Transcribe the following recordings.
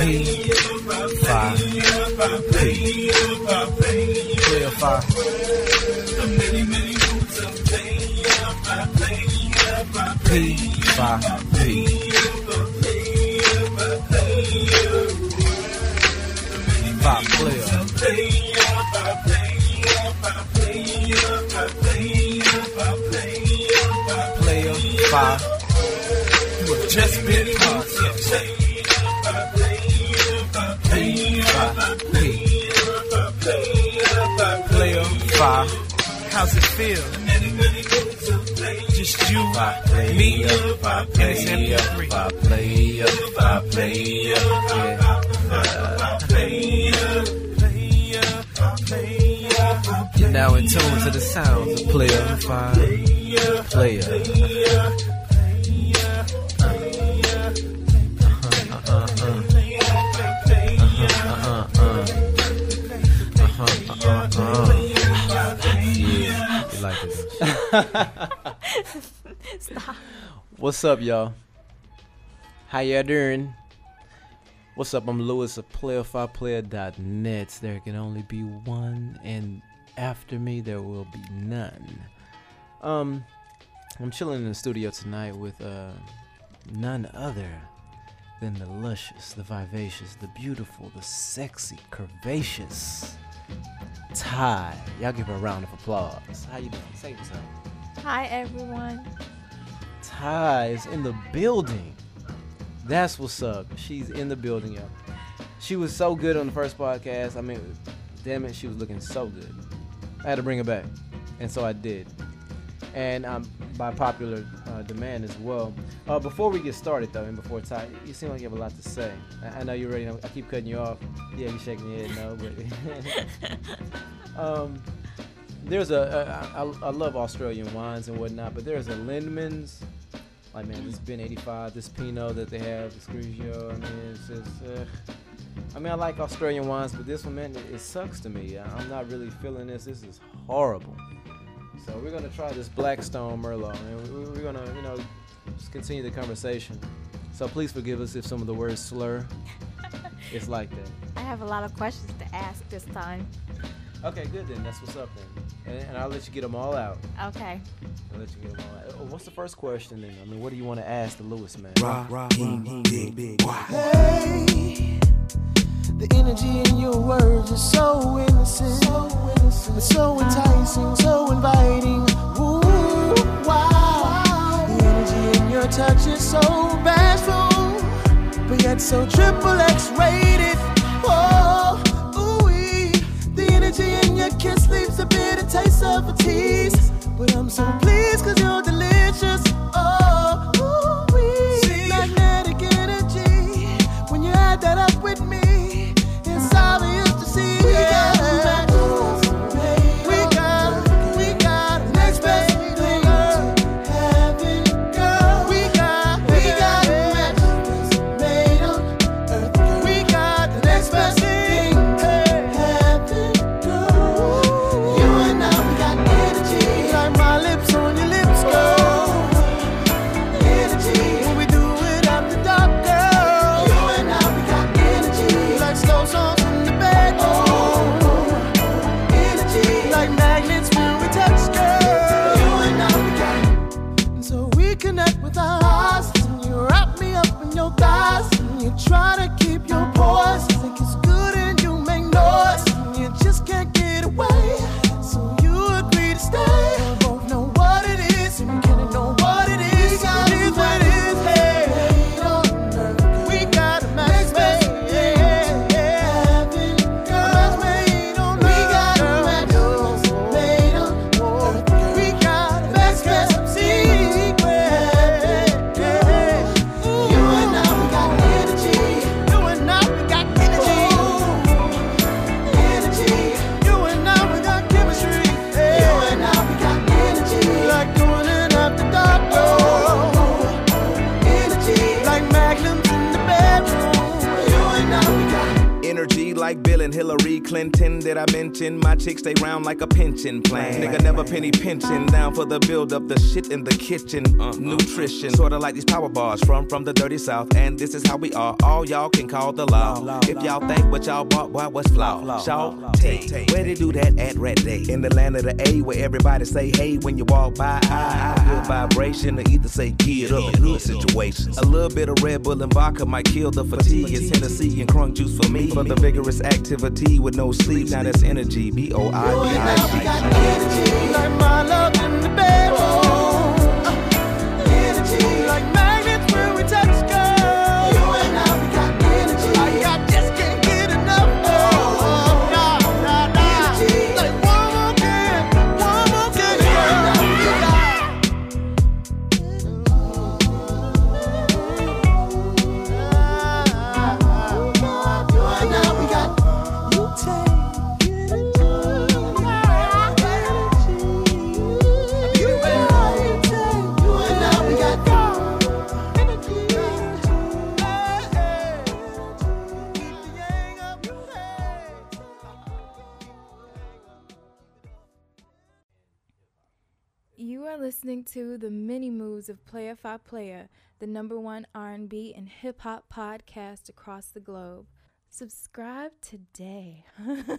Five five. Five player. Player five. You have just been podcast. Five. How's it feel? Just you, me, and it's MP3. Player, player, yeah. You're now in tune to the sounds of player five. Player. Stop. What's up, y'all? How y'all doing? What's up? I'm Louis of PlayaPhiPlaya.net. There can only be one, and after me, there will be none. Um, I'm chilling in the studio tonight with uh, none other than the luscious, the vivacious, the beautiful, the sexy, curvaceous Ty. Y'all give her a round of applause. How you doing? Say what's up. Hi, everyone. Ty is in the building. That's what's up. She's in the building, y'all. She was so good on the first podcast. I mean, damn it, she was looking so good. I had to bring her back, and so I did. And um, by popular uh, demand as well. Uh, before we get started, though, and before Ty, you seem like you have a lot to say. I, I know you're ready. I keep cutting you off. Yeah, you're shaking your head, no, but um, there's a, a I, I love Australian wines and whatnot, but there's a Lindeman's. Like man, this Bin 85, this Pinot that they have, this Grigio. I mean, it's just. Uh, I mean, I like Australian wines, but this one, man, it, it sucks to me. I- I'm not really feeling this. This is horrible. So we're gonna try this Blackstone Merlot, and we- we're gonna, you know, just continue the conversation. So please forgive us if some of the words slur. It's like that. I have a lot of questions to ask this time. Okay, good then. That's what's up then. And, and I'll let you get them all out. Okay. I'll let you get them all out. Oh, What's the first question then? I mean, what do you want to ask the Louis man? Hey, the energy in your words is so innocent, so innocent, so uh-huh. enticing, so inviting. Ooh, wow. The energy in your touch is so bashful, but yet so triple X rated. Kiss leaves a bitter taste of a tease. But I'm so pleased cause you're delicious. And Hillary Clinton. Did I mention my chicks stay round like a pension plan? Nigga never penny pinching down for the build up, the shit in the kitchen. Uh, nutrition, sorta like these power bars from from the dirty south. And this is how we are. All y'all can call the law. If y'all think what y'all bought, boy, what's flaw? Shaw, take. Where they do that at Red Day? In the land of the A, where everybody say hey when you walk by. I, I, good vibration to either say get up, in good situations. A little bit of Red Bull and vodka might kill the fatigue. It's Hennessy and crunk juice for me. For the vigorous with no sleep, now that's energy. B O I B I. Like my love in the bedroom. To the mini moves of Playa Phi Playa, the number one R&B and hip hop podcast across the globe. Subscribe today.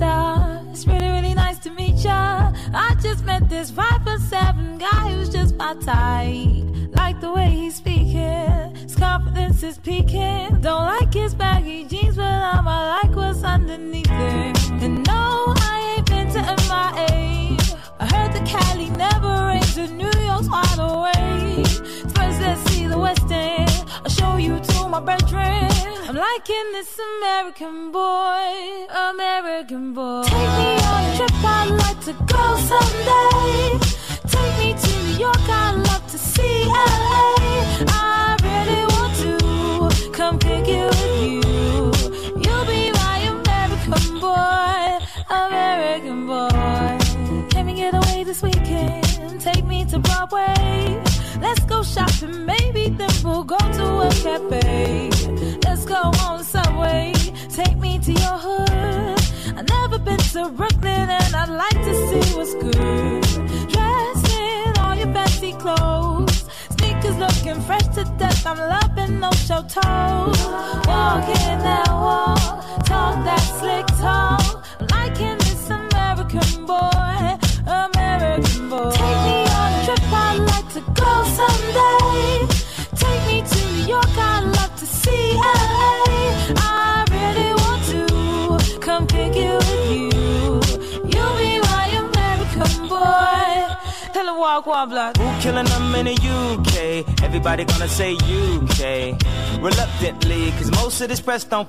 It's really, really nice to meet ya. I just met this five foot seven guy who's just my type. Like the way he's speaking, his confidence is peaking. Don't like his baggy jeans, but I'ma like what's underneath it. And no, I ain't been to MIA. I heard the Cali never rains, and New York's wide awake. First, let's see the West End. I'll show you to my bedroom. I'm liking this American boy, American boy. Take me on a trip, I'd like to go someday. Take me to New York, I'd love to see LA. I really want to come pick you with you. You'll be my American boy, American boy. Can we get away this weekend? Take me to Broadway. Let's go shopping, maybe then we'll go to a cafe. Let's go on subway. Take me to your hood. I've never been to Brooklyn and I'd like to see what's good. Dressed in all your fancy clothes. Sneakers looking fresh to death. I'm loving no show toes. Walking that walk, talk that slick talk. Liking this American boy, American boy. To go someday. Take me to New York, I'd love to see LA. I really want to come pick you with you. You'll be my American boy. Him walk one block. Who killing them in the UK? Everybody gonna say UK. Reluctantly, cause most of this press don't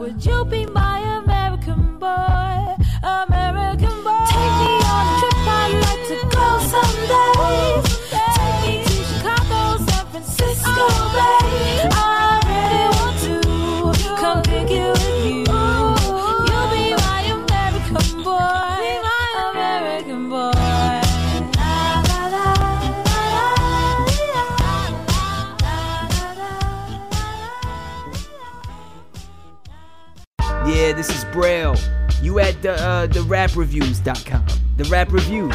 Would you be my American boy? American boy. Take me on a trip, I'd like to go someday. Take me to Chicago, San Francisco, Bay. Braille. You at the uh, the rapreviews.com. The rap reviews.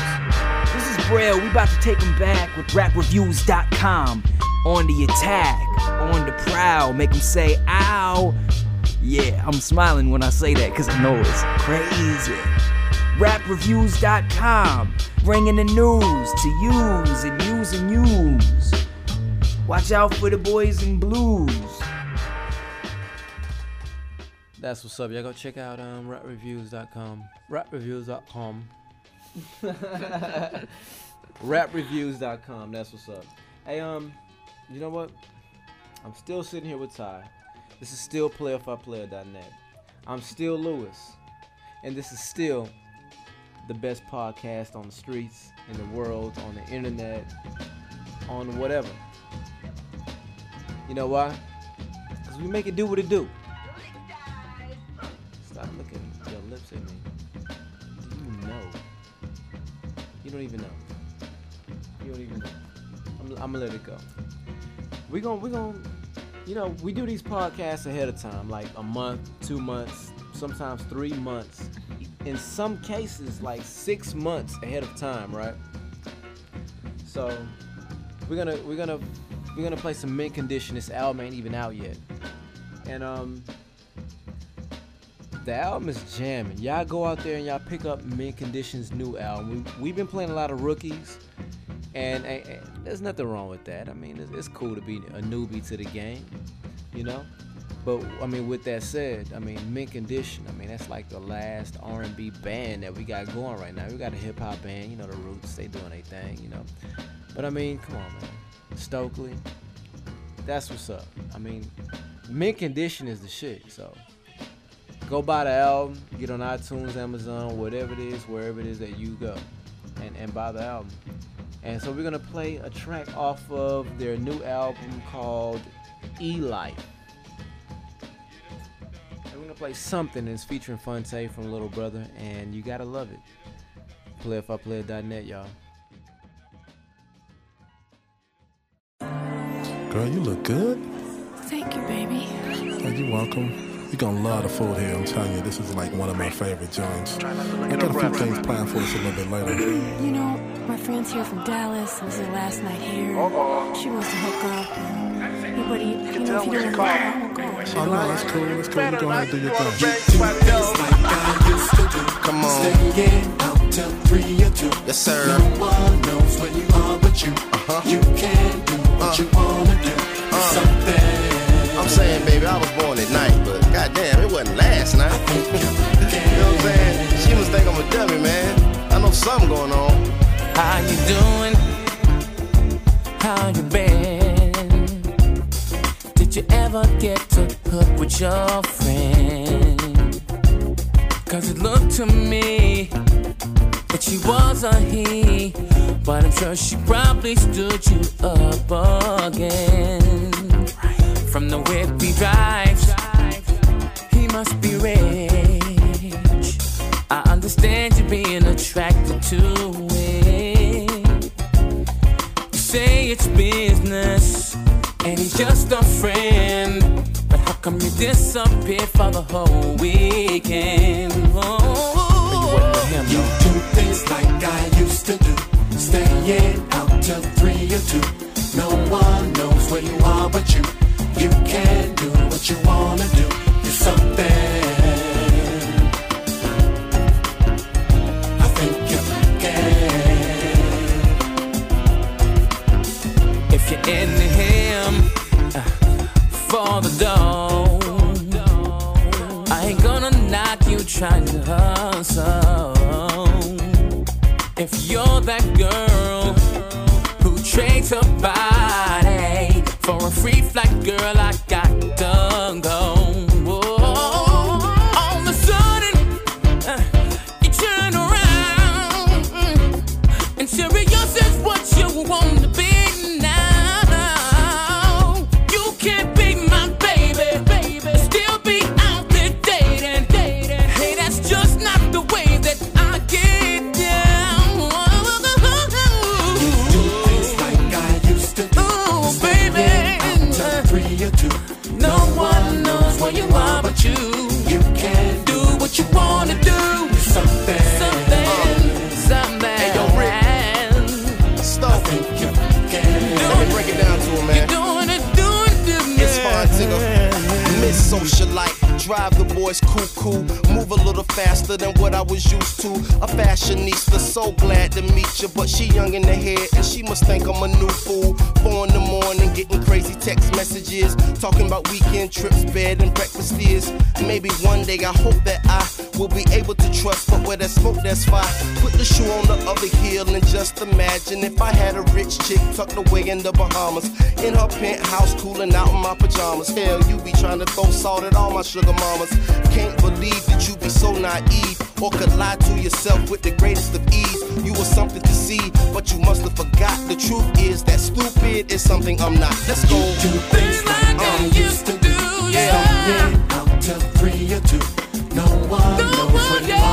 This is Braille. We about to take them back with rapreviews.com. On the attack, on the prowl, make them say ow. Yeah, I'm smiling when I say that because I know it's crazy. Rapreviews.com, bringing the news to use and use and use. Watch out for the boys in blues. That's what's up. Y'all go check out um, rapreviews.com. Rapreviews.com. Rapreviews.com. That's what's up. Hey, um, you know what? I'm still sitting here with Ty. This is still playaphiplaya.net. I'm still Louis. And this is still the best podcast on the streets, in the world, on the internet, on whatever. You know why? Because we make it do what it do. Lips at me. You know? You don't even know. You don't even know. I'm, I'm gonna let it go. We gon' we're gonna, you know we do these podcasts ahead of time, like a month, two months, sometimes three months. In some cases, like six months ahead of time, right? So we're gonna we're gonna we're gonna play some mint condition. This album ain't even out yet, and um the album is jamming. Y'all go out there and y'all pick up Mint Condition's new album. We, we've been playing a lot of rookies, and, and- and there's nothing wrong with that. I mean, it's, it's cool to be a newbie to the game, you know. But I mean, with that said, I mean, Mint Condition. I mean, that's like the last R&B band that we got going right now. We got a hip hop band, you know, the Roots. They doing their thing, you know. But I mean, come on, man. Stokley, that's what's up. I mean, Mint Condition is the shit. So go buy the album, get on iTunes, Amazon, whatever it is, wherever it is that you go, and, and buy the album. And so we're gonna play a track off of their new album called E Life. We're gonna play something that's featuring Phonte from Little Brother, and you gotta love it. PlayaPhiPlaya.net, y'all. Girl, you look good. Thank you, baby. Oh, you're welcome. You're gonna love the food here. I'm telling you, this is like one of my favorite joints. I got a few things planned for us a little bit later. You know, my friend's here from Dallas. Was her last night here. She wants to hook up. Yeah, but you, you know, if you don't want to, I won't go. Oh no, that's cool. That's cool. You go ahead and do your thing. Come on. Staying out till three or two. Yes, sir. No one knows when you are but you. Uh-huh. You can do what you wanna do. Uh. Something. I'm saying, baby, I was born at night, but goddamn, it wasn't last night. you know what I'm saying? She must think I'm a dummy, man. I know something going on. How you doing? How you been? Did you ever get to hook with your friend? Cause it looked to me that she was a he, but I'm sure she probably stood you up again. From the whip he drives, must be rich. I understand you being attracted to it. You say it's business, and he's just a friend. But how come you disappear for the whole weekend? Oh, You do things like I A fashionista, so glad to meet you. But she young in the head and she must think I'm a new fool. Four in the morning, getting crazy text messages. Talking about weekend trips, bed and breakfast is. Maybe one day I hope that I will be able to trust. But where there's smoke, there's fire. Put the shoe on the other heel and just imagine if I had a rich chick tucked away in the Bahamas. In her penthouse, cooling out in my pajamas. Hell, you be trying to throw salt at all my sugar mamas. Can't believe that you be so naive or could lie to yourself with the greatest of ease. You were something to see, but you must have forgot. The truth is that stupid is something I'm not. Let's go. do things like I used to do. Yeah. yeah. Out till three or two. No one knows where you are,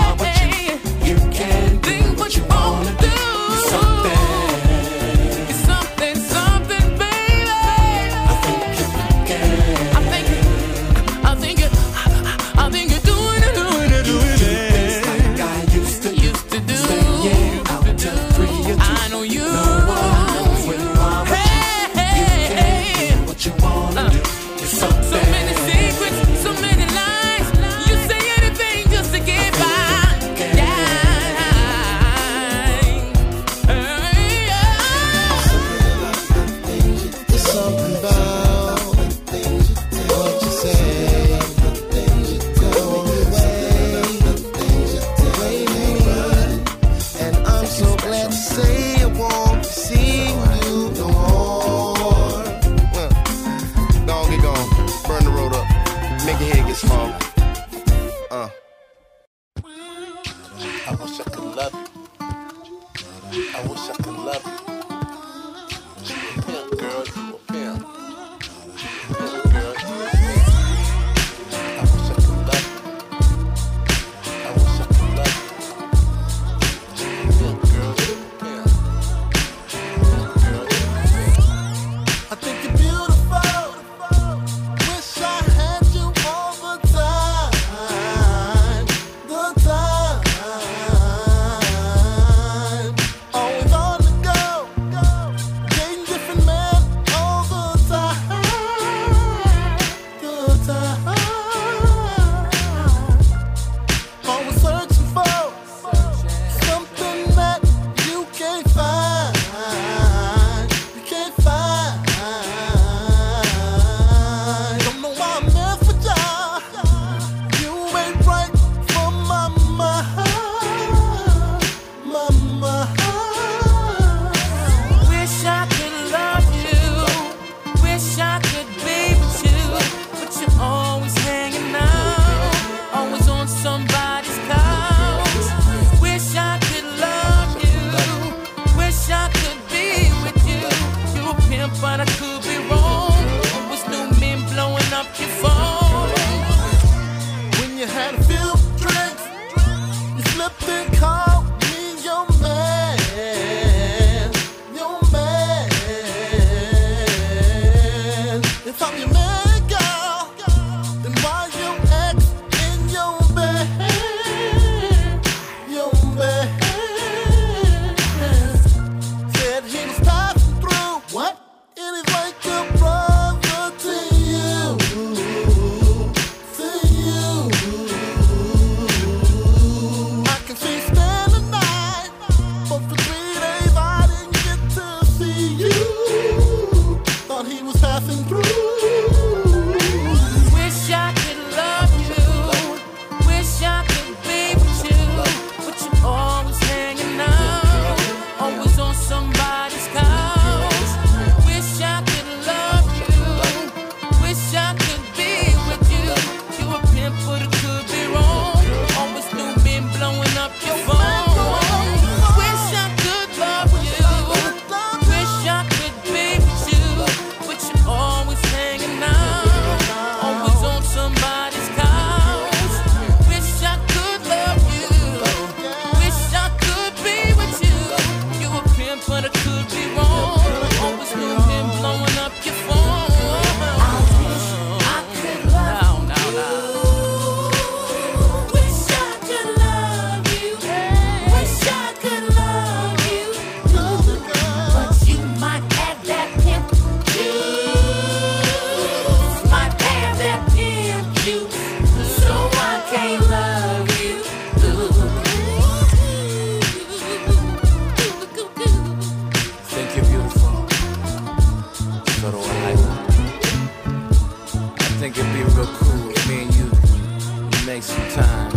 make some time.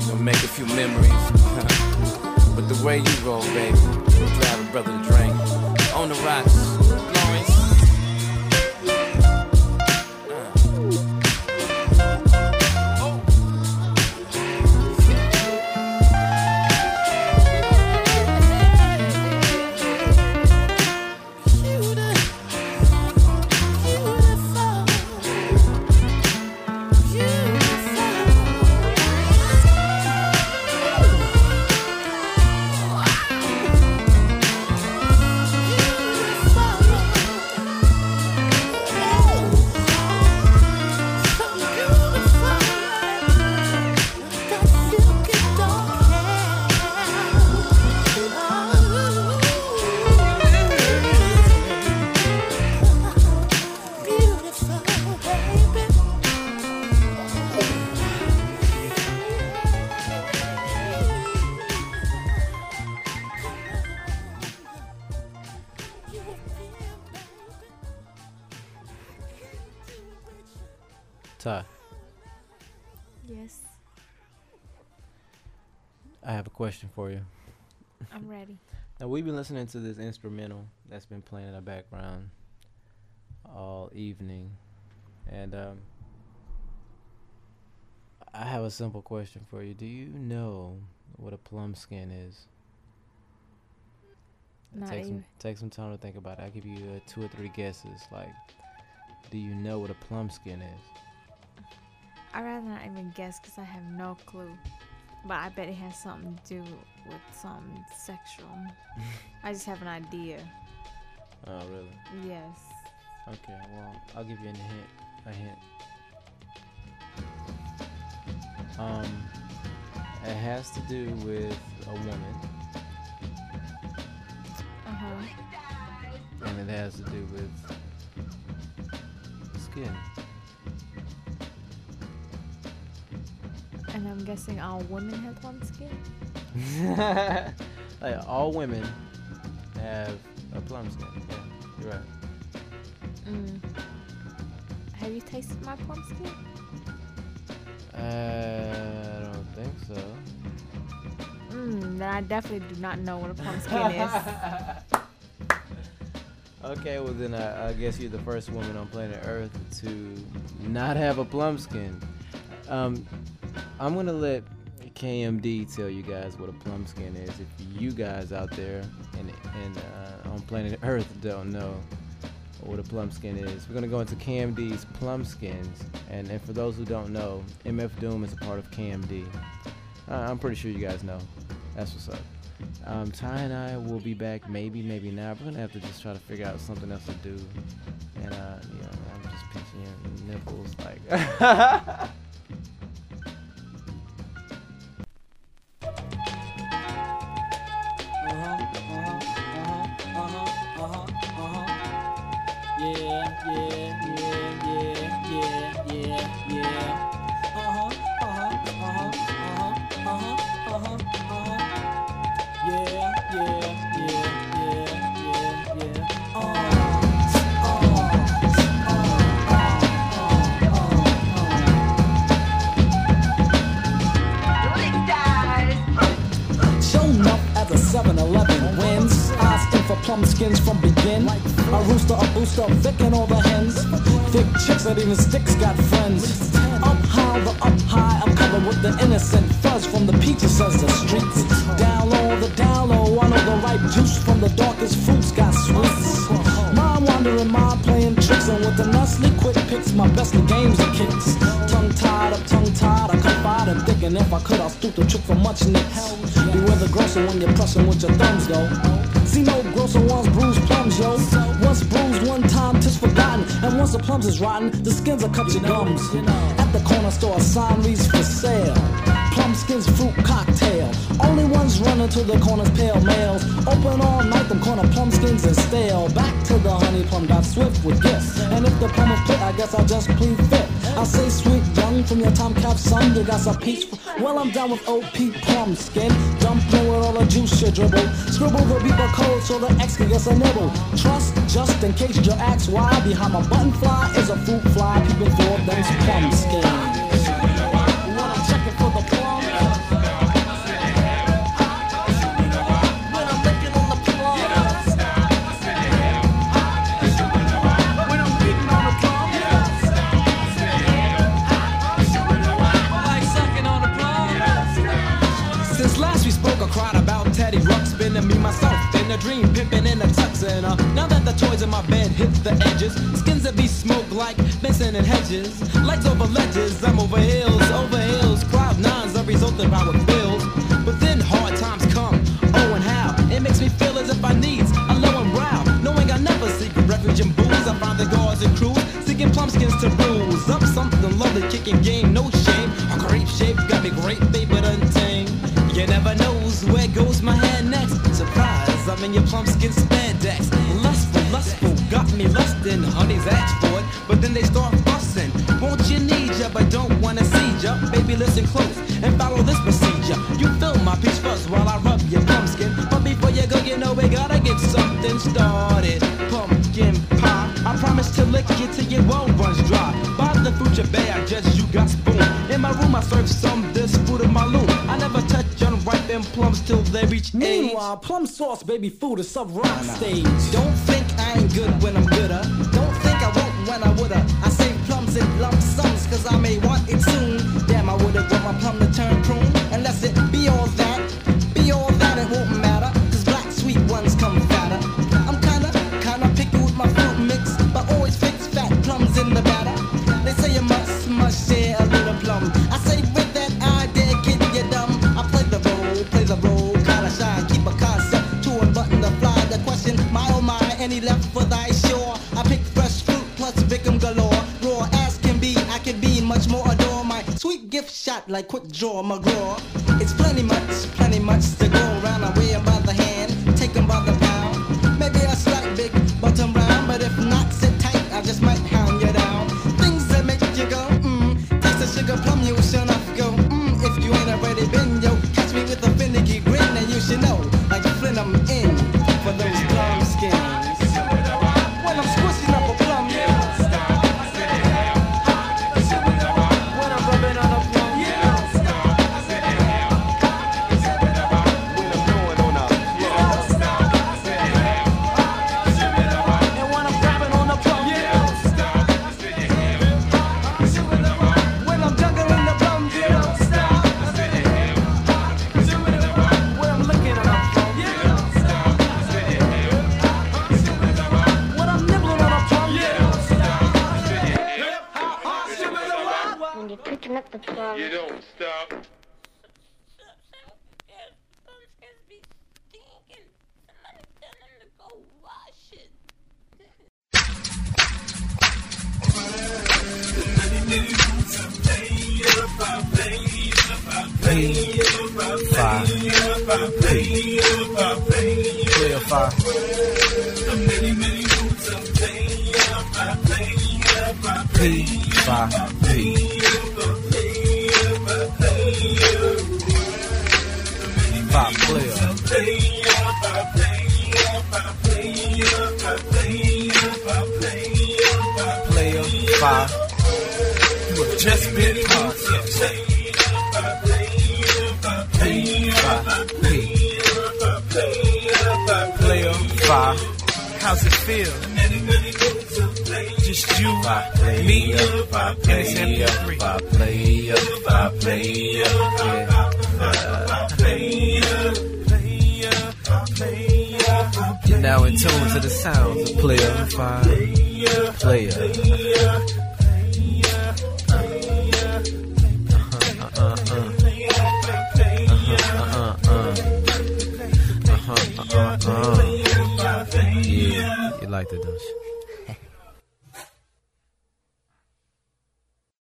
You know, make a few memories. but the way you roll, baby, drive a brother to drink. On the rocks. For you. I'm ready. Now we've been listening to this instrumental that's been playing in the background all evening, and um, I have a simple question for you. Do you know what a plum skin is? Not take some even. take some time to think about it. I'll give you uh, two or three guesses. Like, do you know what a plum skin is? I'd rather not even guess because I have no clue. But I bet it has something to do with something sexual. I just have an idea. Oh, really? Yes. Okay. Well, I'll give you a hint. A hint. Um, it has to do with a woman, Uh huh. and it has to do with skin. I'm guessing all women have plum skin. like all women have a plum skin. Yeah, you're right. Mm. Have you tasted my plum skin? Uh, I don't think so. Mm, then I definitely do not know what a plum skin is. Okay, well then I, I guess you're the first woman on planet Earth to not have a plum skin. Um, I'm gonna let KMD tell you guys what a plum skin is. If you guys out there and and uh, on planet Earth don't know what a plum skin is, we're gonna go into KMD's plum skins. And, and for those who don't know, MF Doom is a part of KMD. Uh, I'm pretty sure you guys know. That's what's up. Um, Ty and I will be back, maybe, maybe not. We're gonna have to just try to figure out something else to do. And uh, you know, I'm just pinching your nipples, like. 7-Eleven wins. Asking for plum skins from begin. A rooster, a booster, Vic and all the hens. Thick chicks that even sticks got friends. Up high, the up high, I'm covered with the innocent fuzz from the peaches says the streets. Down low, the down low, I know the ripe juice from the darkest fruits got sweets. Wandering, mind playing tricks, and with the Nestle quick picks, my best of games and kicks. Tongue tied up, tongue tied, I confide in thinking if I could, I'll stoop the trick for much nicks. Beware the grocer when you're pressing with your thumbs, though. See no grocer once bruised plums, yo. Once bruised one time, tis forgotten. And once the plums is rotten, the skins will cut your gums. At the corner store, a sign reads for sale. Plum skins fruit cocktail. Only ones running to the corners, pale males. Open all night, them corner plum skins is stale. Back to the honey plum, got swift with gifts. And if the plum is I guess I'll just plead fit. I say sweet young from your time cap son, you got some peach. Well, I'm down with OP plum skin. Dumpling with all the juice you dribble. Scribble the beeper code so the X can get a nibble. Trust just in case you ask why. Behind my button fly is a fruit fly peeping for them plum skins. To me myself in a dream, pimping in a tux. And uh, now that the toys in my bed hit the edges, skins that be smoked like Benson and Hedges. Lights over ledges, I'm over hills, over hills. Cloud nine's a result of our bills. But then hard times come, oh and how. It makes me feel as if I need a low and brow. Knowing I never seek refuge in booze, I find the guards and crews seeking plumpskins to bruise. Up something lovely, kicking game, no shame. A grape shape got me great, baby, but untamed. You never knows where goes my hand next. Surprise, I'm in your plumpskin spandex. Lustful, lustful, got me lustin'. Honey's asked for it, but then they start fussing. Won't you need ya, but don't wanna see ya. Baby, listen close and follow this procedure. You fill my peach fuzz while I rub your pumpkin. But before you go, you know we gotta get something started. Pumpkin pie, I promise to lick you till your well runs dry. By the future bay, I just you got spoon. In my room, I serve some this food in my loom. Plums till they reach Meanwhile, plum sauce, baby food is sub rock stage. Don't think I ain't good when I'm gooder. Don't think I won't when I woulda. I save plums in lump sums, cause I may want it soon. Damn, I woulda want my plum to turn prune. Unless it be all that, quick draw. It's Five player. Player five. You have just been. Player five. How's it feel? Just you, me, and it's MP3. Player, five, player, now in tune to the sounds of Playa Phi, Playa. Uh-huh, uh-huh, uh-huh, yeah, you like that, don't you?